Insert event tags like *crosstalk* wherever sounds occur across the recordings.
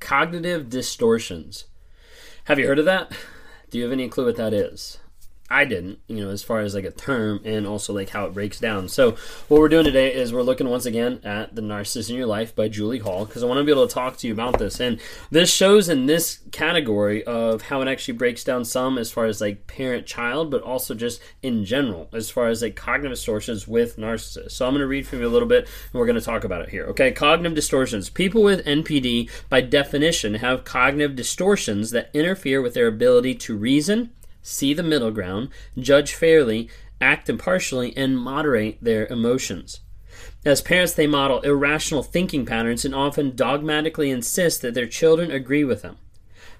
Cognitive distortions. Have you heard of that? Do you have any clue what that is? I didn't, you know, as far as like a term and also like how it breaks down. So, what we're doing today is we're looking once again at The Narcissist in Your Life by Julie Hall because I want to be able to talk to you about this. And this shows in this category of how it actually breaks down some as far as like parent child, but also just in general as far as like cognitive distortions with narcissists. So, I'm going to read from you a little bit and we're going to talk about it here. Okay, cognitive distortions. People with NPD, by definition, have cognitive distortions that interfere with their ability to reason see the middle ground, judge fairly, act impartially, and moderate their emotions. As parents, they model irrational thinking patterns and often dogmatically insist that their children agree with them.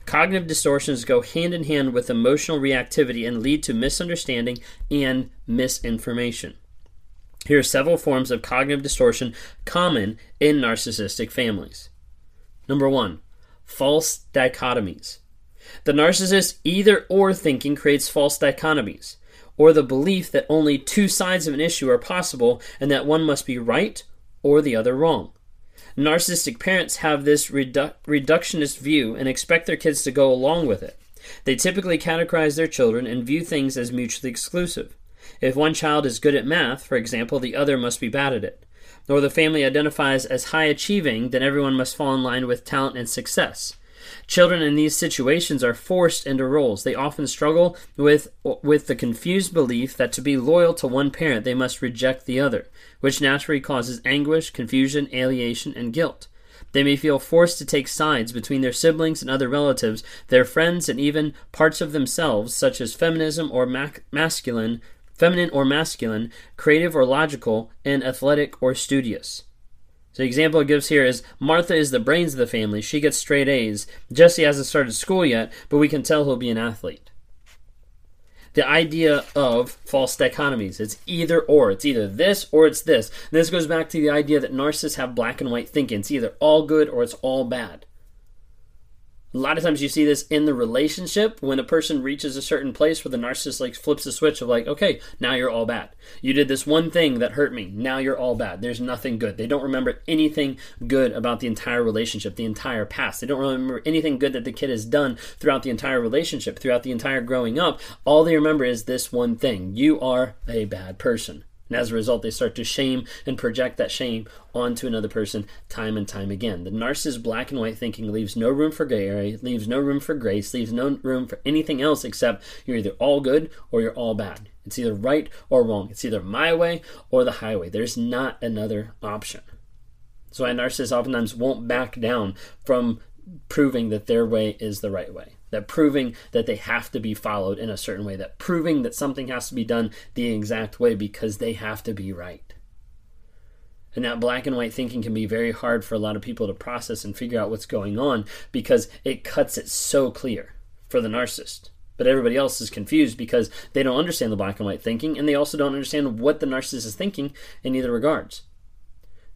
Cognitive distortions go hand in hand with emotional reactivity and lead to misunderstanding and misinformation. Here are several forms of cognitive distortion common in narcissistic families. Number one, false dichotomies. The narcissist either or thinking creates false dichotomies, or the belief that only two sides of an issue are possible and that one must be right or the other wrong. Narcissistic parents have this redu- reductionist view and expect their kids to go along with it. They typically categorize their children and view things as mutually exclusive. If one child is good at math, for example, the other must be bad at it. Or the family identifies as high achieving, then everyone must fall in line with talent and success. Children in these situations are forced into roles. They often struggle with, with the confused belief that to be loyal to one parent, they must reject the other, which naturally causes anguish, confusion, alienation, and guilt. They may feel forced to take sides between their siblings and other relatives, their friends, and even parts of themselves, such as feminism or masculine, feminine or masculine, creative or logical, and athletic or studious. So the example it gives here is Martha is the brains of the family. She gets straight A's. Jesse hasn't started school yet, but we can tell he'll be an athlete. The idea of false dichotomies. It's either or. It's either this or it's this. And this goes back to the idea that narcissists have black and white thinking. It's either all good or it's all bad. A lot of times you see this in the relationship when a person reaches a certain place where the narcissist like flips the switch of like, okay, now you're all bad. You did this one thing that hurt me. Now you're all bad. There's nothing good. They don't remember anything good about the entire relationship, the entire past. They don't remember anything good that the kid has done throughout the entire relationship, throughout the entire growing up. All they remember is this one thing. You are a bad person. And as a result, they start to shame and project that shame onto another person time and time again. The narcissist black and white thinking leaves no room for gray area, leaves no room for grace, leaves no room for anything else except you're either all good or you're all bad. It's either right or wrong. It's either my way or the highway. There's not another option. So a narcissist oftentimes won't back down from proving that their way is the right way that proving that they have to be followed in a certain way, that proving that something has to be done the exact way because they have to be right. And that black and white thinking can be very hard for a lot of people to process and figure out what's going on because it cuts it so clear for the narcissist. But everybody else is confused because they don't understand the black and white thinking and they also don't understand what the narcissist is thinking in either regards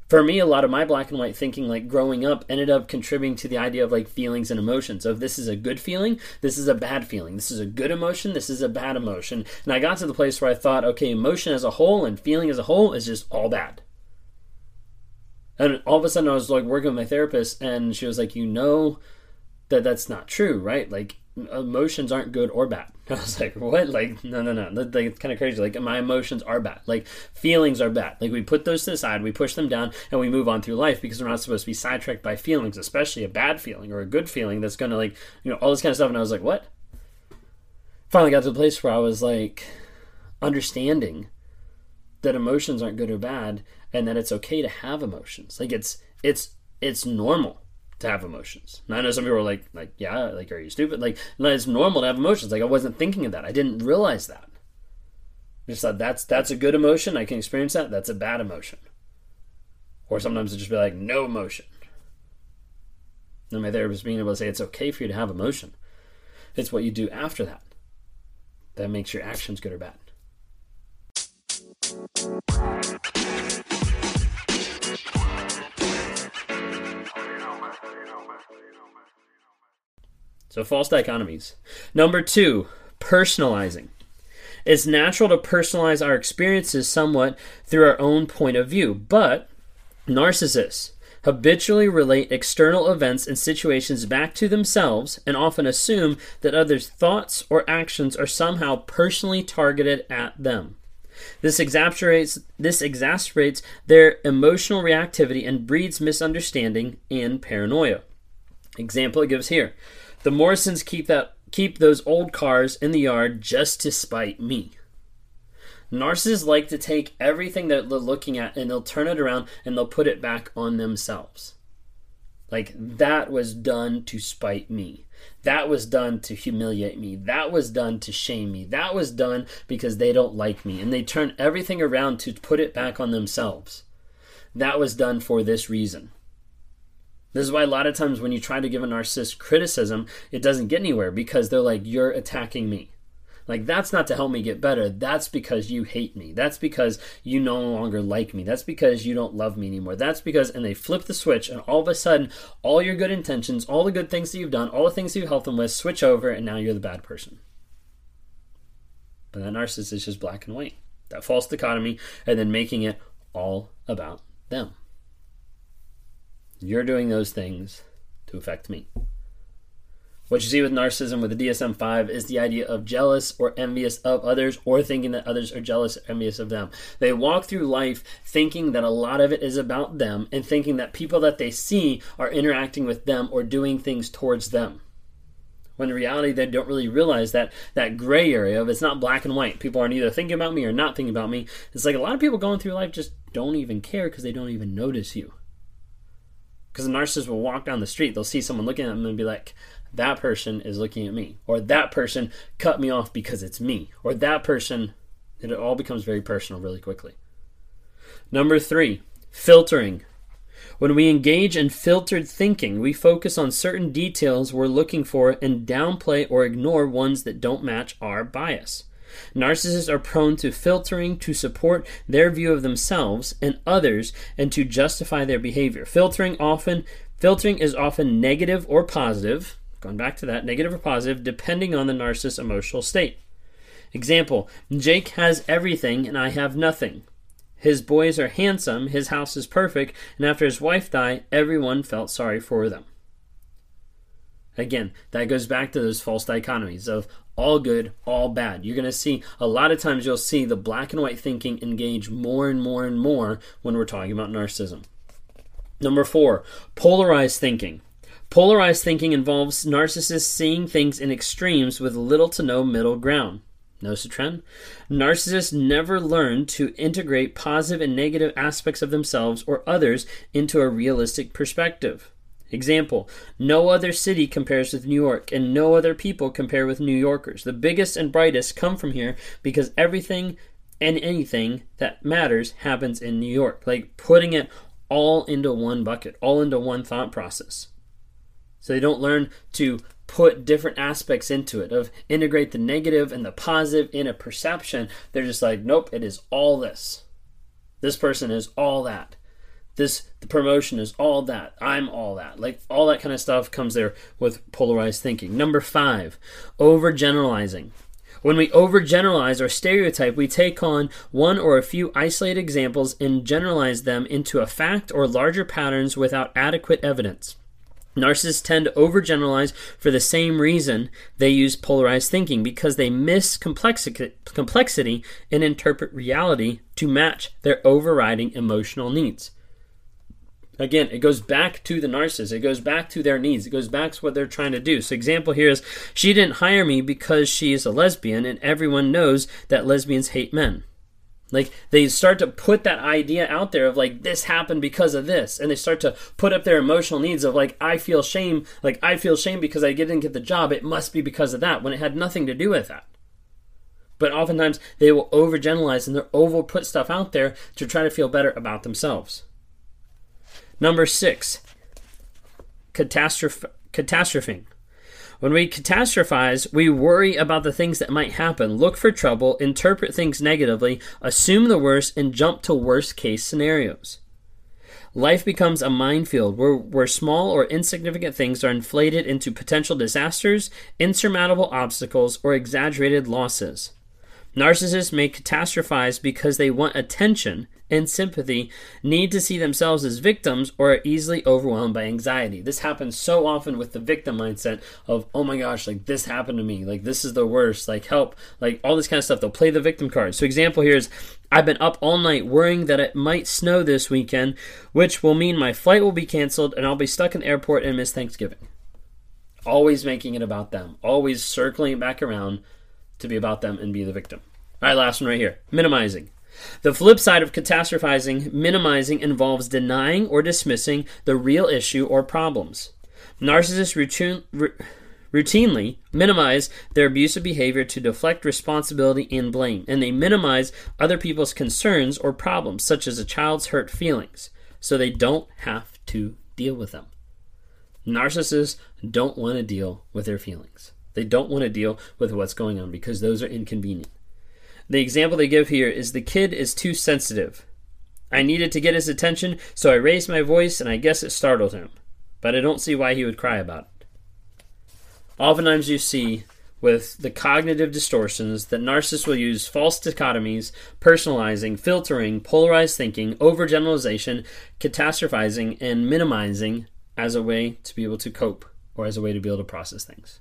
for me, a lot of my black and white thinking, like growing up, ended up contributing to the idea of like feelings and emotions. Of this is a good feeling, this is a bad feeling, this is a good emotion, this is a bad emotion. And I got to the place where I thought, okay, emotion as a whole and feeling as a whole is just all bad. And all of a sudden, I was like working with my therapist, and she was like, you know that that's not true, right? Like emotions aren't good or bad. *laughs* I was like, what? Like, no, no, no. Like, it's kind of crazy. Like, my emotions are bad. Like, feelings are bad. Like, we put those to the side, we push them down, and we move on through life because we're not supposed to be sidetracked by feelings, especially a bad feeling or a good feeling that's going to, like, you know, all this kind of stuff. And I was like, what? Finally got to the place where I was like, understanding that emotions aren't good or bad and that it's okay to have emotions. Like, it's, it's, it's normal to have emotions. And I know some people are like, like, yeah, like, are you stupid? Like, no, it's normal to have emotions. Like, I wasn't thinking of that. I didn't realize that. I just thought that's that's a good emotion. I can experience that. That's a bad emotion. Or sometimes it just be like no emotion. And my therapist being able to say it's okay for you to have emotion. It's what you do after that that makes your actions good or bad. So false dichotomies. Number two, personalizing. It's natural to personalize our experiences somewhat through our own point of view, but narcissists habitually relate external events and situations back to themselves and often assume that others' thoughts or actions are somehow personally targeted at them. This exacerbates, this exacerbates their emotional reactivity and breeds misunderstanding and paranoia. Example it gives here. The Morrisons keep that keep those old cars in the yard just to spite me. Narcissists like to take everything that they're looking at and they'll turn it around and they'll put it back on themselves. Like, that was done to spite me. That was done to humiliate me. That was done to shame me. That was done because they don't like me. And they turn everything around to put it back on themselves. That was done for this reason. This is why a lot of times when you try to give a narcissist criticism, it doesn't get anywhere because they're like, you're attacking me. Like, that's not to help me get better. That's because you hate me. That's because you no longer like me. That's because you don't love me anymore. That's because, and they flip the switch, and all of a sudden, all your good intentions, all the good things that you've done, all the things that you've helped them with switch over, and now you're the bad person. But that narcissist is just black and white. That false dichotomy, and then making it all about them. You're doing those things to affect me. What you see with narcissism with the DSM 5 is the idea of jealous or envious of others or thinking that others are jealous or envious of them. They walk through life thinking that a lot of it is about them and thinking that people that they see are interacting with them or doing things towards them. When in reality, they don't really realize that that gray area of it's not black and white. People aren't either thinking about me or not thinking about me. It's like a lot of people going through life just don't even care because they don't even notice you. Because a narcissist will walk down the street, they'll see someone looking at them and be like, that person is looking at me, or that person cut me off because it's me, or that person, it all becomes very personal really quickly. Number three, filtering. When we engage in filtered thinking, we focus on certain details we're looking for and downplay or ignore ones that don't match our bias. Narcissists are prone to filtering to support their view of themselves and others and to justify their behavior. Filtering often filtering is often negative or positive, Going back to that, negative or positive, depending on the narcissist's emotional state. Example Jake has everything and I have nothing. His boys are handsome, his house is perfect, and after his wife died, everyone felt sorry for them. Again, that goes back to those false dichotomies of all good, all bad. You're going to see a lot of times you'll see the black and white thinking engage more and more and more when we're talking about narcissism. Number four, polarized thinking. Polarized thinking involves narcissists seeing things in extremes with little to no middle ground. Notice the trend? Narcissists never learn to integrate positive and negative aspects of themselves or others into a realistic perspective. Example No other city compares with New York, and no other people compare with New Yorkers. The biggest and brightest come from here because everything and anything that matters happens in New York. Like putting it all into one bucket, all into one thought process. So they don't learn to put different aspects into it, of integrate the negative and the positive in a perception. They're just like, nope, it is all this. This person is all that. This the promotion is all that. I'm all that. Like all that kind of stuff comes there with polarized thinking. Number five, overgeneralizing. When we overgeneralize or stereotype, we take on one or a few isolated examples and generalize them into a fact or larger patterns without adequate evidence. Narcissists tend to overgeneralize for the same reason they use polarized thinking because they miss complexity and interpret reality to match their overriding emotional needs. Again, it goes back to the narcissist. It goes back to their needs. It goes back to what they're trying to do. So, example here is she didn't hire me because she is a lesbian, and everyone knows that lesbians hate men. Like they start to put that idea out there of like this happened because of this, and they start to put up their emotional needs of like I feel shame, like I feel shame because I didn't get the job. It must be because of that when it had nothing to do with that. But oftentimes they will overgeneralize and they'll over put stuff out there to try to feel better about themselves. Number six, catastrophe, catastrophing. When we catastrophize, we worry about the things that might happen, look for trouble, interpret things negatively, assume the worst, and jump to worst case scenarios. Life becomes a minefield where, where small or insignificant things are inflated into potential disasters, insurmountable obstacles, or exaggerated losses. Narcissists may catastrophize because they want attention and sympathy, need to see themselves as victims, or are easily overwhelmed by anxiety. This happens so often with the victim mindset of, oh my gosh, like this happened to me, like this is the worst, like help, like all this kind of stuff. They'll play the victim card. So, example here is I've been up all night worrying that it might snow this weekend, which will mean my flight will be canceled and I'll be stuck in the airport and miss Thanksgiving. Always making it about them, always circling back around to be about them and be the victim. All right, last one right here minimizing. The flip side of catastrophizing, minimizing, involves denying or dismissing the real issue or problems. Narcissists routine, r- routinely minimize their abusive behavior to deflect responsibility and blame, and they minimize other people's concerns or problems, such as a child's hurt feelings, so they don't have to deal with them. Narcissists don't want to deal with their feelings. They don't want to deal with what's going on because those are inconvenient. The example they give here is the kid is too sensitive. I needed to get his attention, so I raised my voice and I guess it startled him. But I don't see why he would cry about it. Oftentimes you see with the cognitive distortions that narcissists will use false dichotomies, personalizing, filtering, polarized thinking, overgeneralization, catastrophizing, and minimizing as a way to be able to cope or as a way to be able to process things.